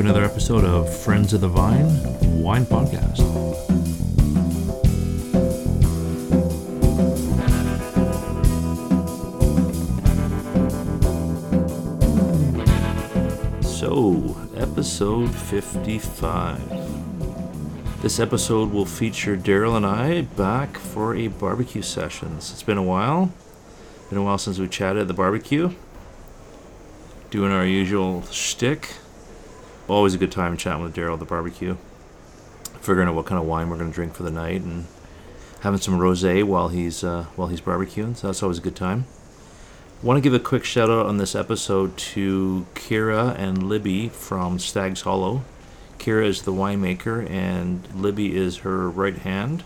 another episode of Friends of the Vine Wine Podcast. So, episode 55. This episode will feature Daryl and I back for a barbecue session. It's been a while. Been a while since we chatted at the barbecue. Doing our usual shtick. Always a good time chatting with Daryl at the barbecue. Figuring out what kind of wine we're going to drink for the night and having some rosé while he's uh, while he's barbecuing. So that's always a good time. Want to give a quick shout out on this episode to Kira and Libby from Stag's Hollow. Kira is the winemaker and Libby is her right hand.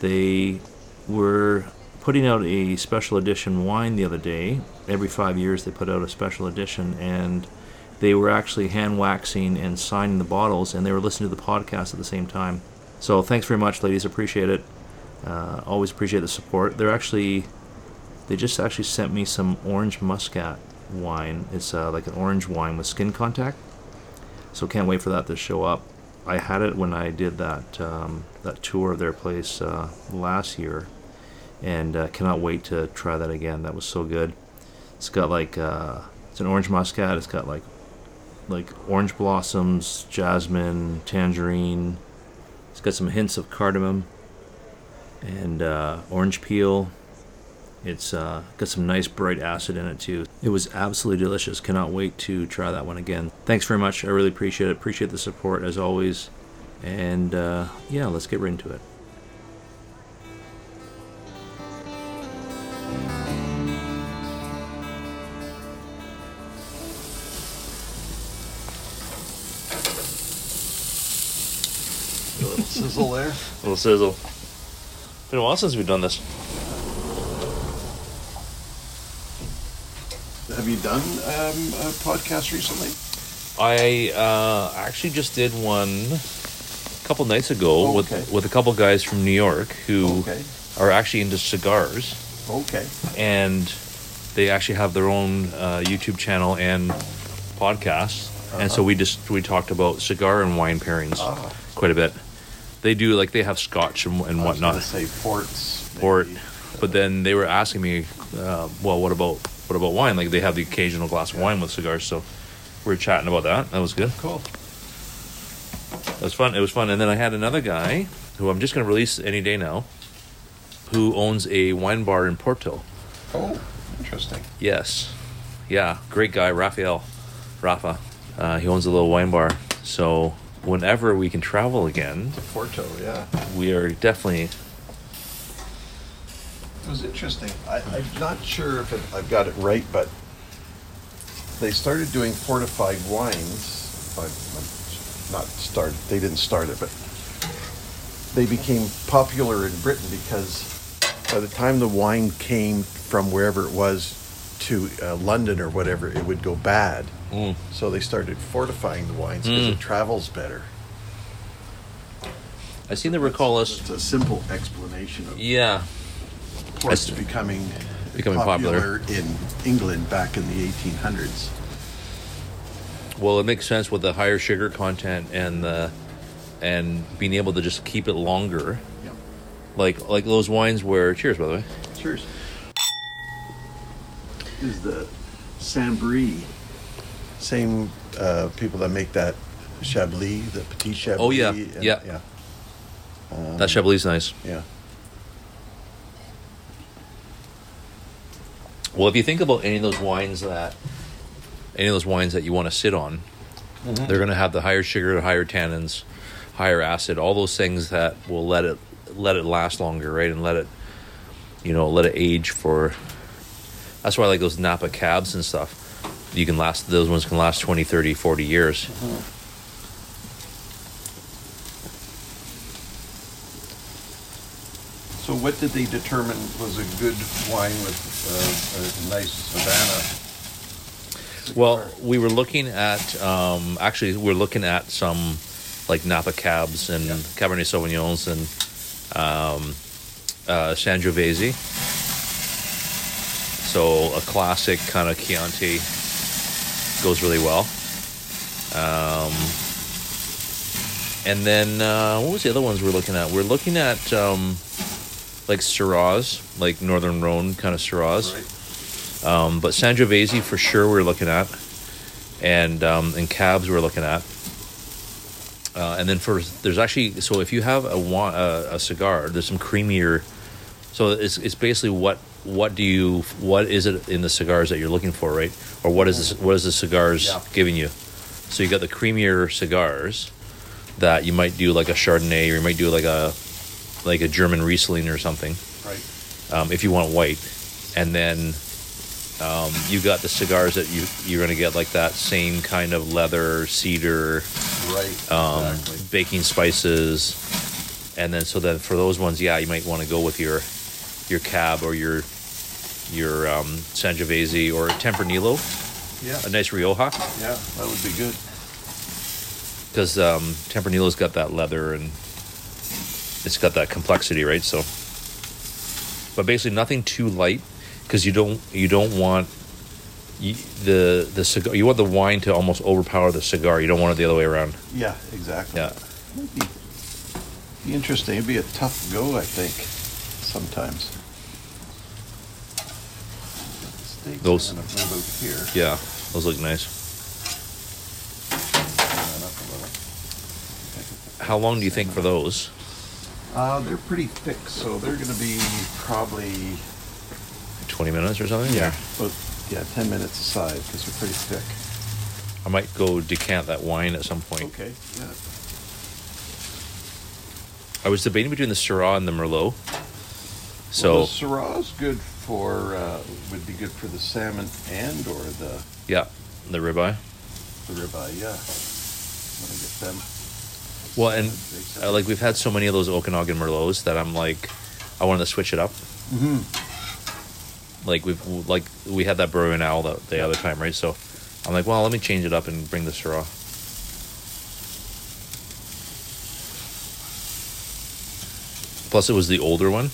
They were putting out a special edition wine the other day. Every five years they put out a special edition and they were actually hand waxing and signing the bottles and they were listening to the podcast at the same time. So thanks very much, ladies. Appreciate it. Uh, always appreciate the support. They're actually they just actually sent me some orange muscat wine. It's uh, like an orange wine with skin contact. So can't wait for that to show up. I had it when I did that um, that tour of their place uh, last year, and uh, cannot wait to try that again. That was so good. It's got like uh, it's an orange muscat. It's got like like orange blossoms, jasmine, tangerine. It's got some hints of cardamom and uh, orange peel. It's uh, got some nice bright acid in it too. It was absolutely delicious. Cannot wait to try that one again. Thanks very much. I really appreciate it. Appreciate the support as always. And uh, yeah, let's get right into it. Sizzle there. A little sizzle. Been a while since we've done this. Have you done um, a podcast recently? I uh, actually just did one a couple nights ago Oh, with with a couple guys from New York who Okay. are actually into cigars. Okay. and they actually have their own uh, YouTube channel and podcast. And so we just we talked about cigar and wine pairings Ah. quite a bit. They do like they have scotch and, and I was whatnot, say ports. port. maybe. But then they were asking me, uh, well, what about what about wine? Like they have the occasional glass of wine with cigars. So we were chatting about that. That was good. Cool. It was fun. It was fun. And then I had another guy who I'm just going to release any day now, who owns a wine bar in Porto. Oh, interesting. Yes. Yeah, great guy, Raphael. Rafa. Uh, he owns a little wine bar. So whenever we can travel again, To Porto, yeah. we are definitely. It was interesting. I, I'm not sure if it, I've got it right, but they started doing fortified wines. I, I'm not started. They didn't start it, but they became popular in Britain because by the time the wine came from wherever it was to uh, London or whatever, it would go bad. Mm. So they started fortifying the wines because Mm. it travels better. I seem to recall us. It's a simple explanation of Yeah. ports becoming becoming popular. in England back in the 1800s. Well, it makes sense with the higher sugar content and the and being able to just keep it longer, Yeah. like like those wines where. Cheers, by the way. Cheers. Is the Saint-Bris same uh, people that make that Chablis, the Petit Chablis? Oh, yeah. and- Yeah. yeah, that Chablis is nice. yeah. Well, if you think about any of those wines that any of those wines that you want to sit on, they're going to have the higher sugar, higher tannins, higher acid, all those things that will let it let it last longer, right? And let it you know, let it age for That's why I like those Napa cabs and stuff. You can last those ones can last 20, 30, 40 years. So, what did they determine was a good wine with uh, a nice Havana? Well, we were looking at um, actually we are looking at some like Napa Cabs and Yeah. Cabernet Sauvignons and um, uh, Sangiovese. So a classic kind of Chianti goes really well. Um, and then uh, what was the other ones we're looking at? We're looking at um, like Syrahs, like Northern Rhone kind of Syrahs. Right. Um, but Sangiovese for sure we're looking at, and um, and cabs we're looking at. Uh, and then for there's actually so if you have a, a a cigar, there's some creamier. So it's it's basically what what do you what is it in the cigars that you're looking for, right? Or what is this, what is the cigars Yeah. giving you? So you got the creamier cigars that you might do like a Chardonnay or you might do like a like a German Riesling or something Right. um, if you want white, and then um, you got the cigars that you you're gonna get like that same kind of leather, cedar, Right. um, exactly. baking spices, and then so then for those ones, yeah, you might want to go with your your cab or your your um, Sangiovese or Tempranillo, Yeah. a nice Rioja, Yeah, that would be good. because um, Tempranillo's got that leather and it's got that complexity, right? So, but basically nothing too light because you don't you don't want you, the the cigar. You want the wine to almost overpower the cigar. You don't want it the other way around. Yeah, exactly. Yeah. It'd be, be interesting. It'd be a tough go, I think, sometimes. Steaks Those- are gonna move out here. Yeah, those look nice. Turn that up a little. How long do you think for those? Uh, they're pretty thick, so they're going to be probably Twenty minutes or something? about yeah, ten minutes aside because they're pretty thick. I might go decant that wine at some point. Okay. Yeah. I was debating between the Syrah and the Merlot. So well, the Syrah's good for uh, would be good for the salmon and or the yeah, the ribeye. the ribeye. Yeah. Want to get them? Well, and uh, like we've had so many of those Okanagan Merlots that I'm like, I wanted to switch it up. Mm-hmm. Like we've like we had that Burrowing Owl the, the other time, right? So I'm like, well, let me change it up and bring the Syrah. Plus, it was the older one,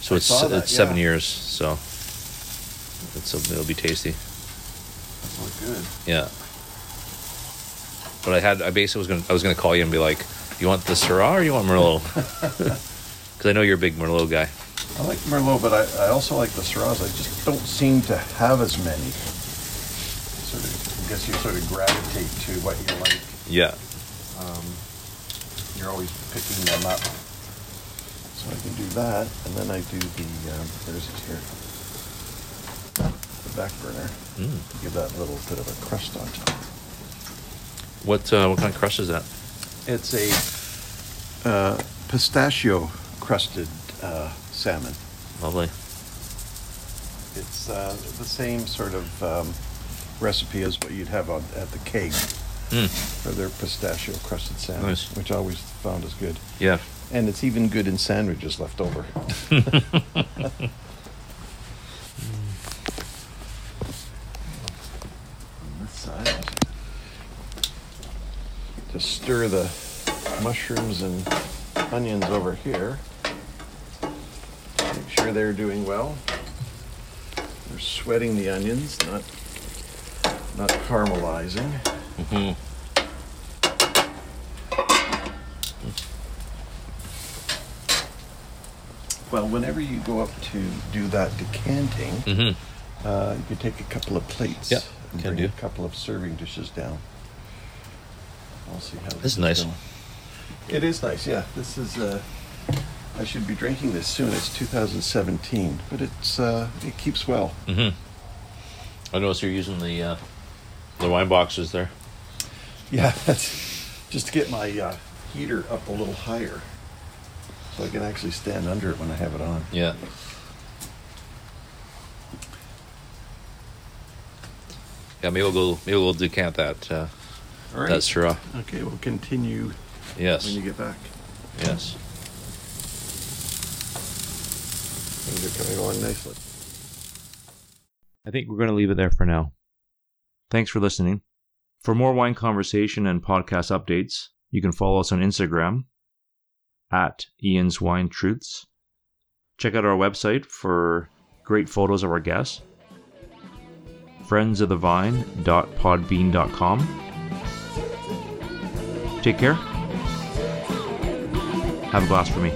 so I it's saw that, it's seven yeah. years, so it's it'll be tasty. That's look good. Yeah. But I had I basically was gonna I was gonna call you and be like, you want the Syrah or you want Merlot? Because I know you're a big Merlot guy. I like Merlot, but I, I also like the Syrahs. I just don't seem to have as many. Sort of, I guess you sort of gravitate to what you like. Yeah. Um, you're always picking them up. So I can do that, and then I do the, um, where is it here? The back burner. Mm. Give that little bit of a crust on top. What uh, what kind of crust is that? It's a uh, pistachio crusted uh, salmon. Lovely. It's uh, the same sort of um, recipe as what you'd have on, at the keg Mm. for their pistachio crusted salmon, Nice. which I always found is good. Yeah. And it's even good in sandwiches left over. On this side, just stir the mushrooms and onions over here. Make sure they're doing well. They're sweating the onions, not not caramelizing. hmm Well, whenever you go up to do that decanting, hmm uh, you can take a couple of plates Yeah, and bring do. a couple of serving dishes down. I'll see how This is nice. going. It is nice, yeah. This is. Uh, I should be drinking this soon. It's 2017, but it's uh, it keeps well. hmm I noticed you're using the uh, the wine boxes there. Yeah, that's just to get my uh, heater up a little higher, so I can actually stand under it when I have it on. Yeah. Yeah, maybe we'll go. Maybe we'll decant that. Uh, All right. That Syrah. Okay, we'll continue Yes. when you get back. Yes. Things are coming along nicely. I think we're going to leave it there for now. Thanks for listening. For more wine conversation and podcast updates, you can follow us on Instagram at Ian's Wine Truths. Check out our website for great photos of our guests. friendsofthevine.podbean.com. Take care. Have a glass for me.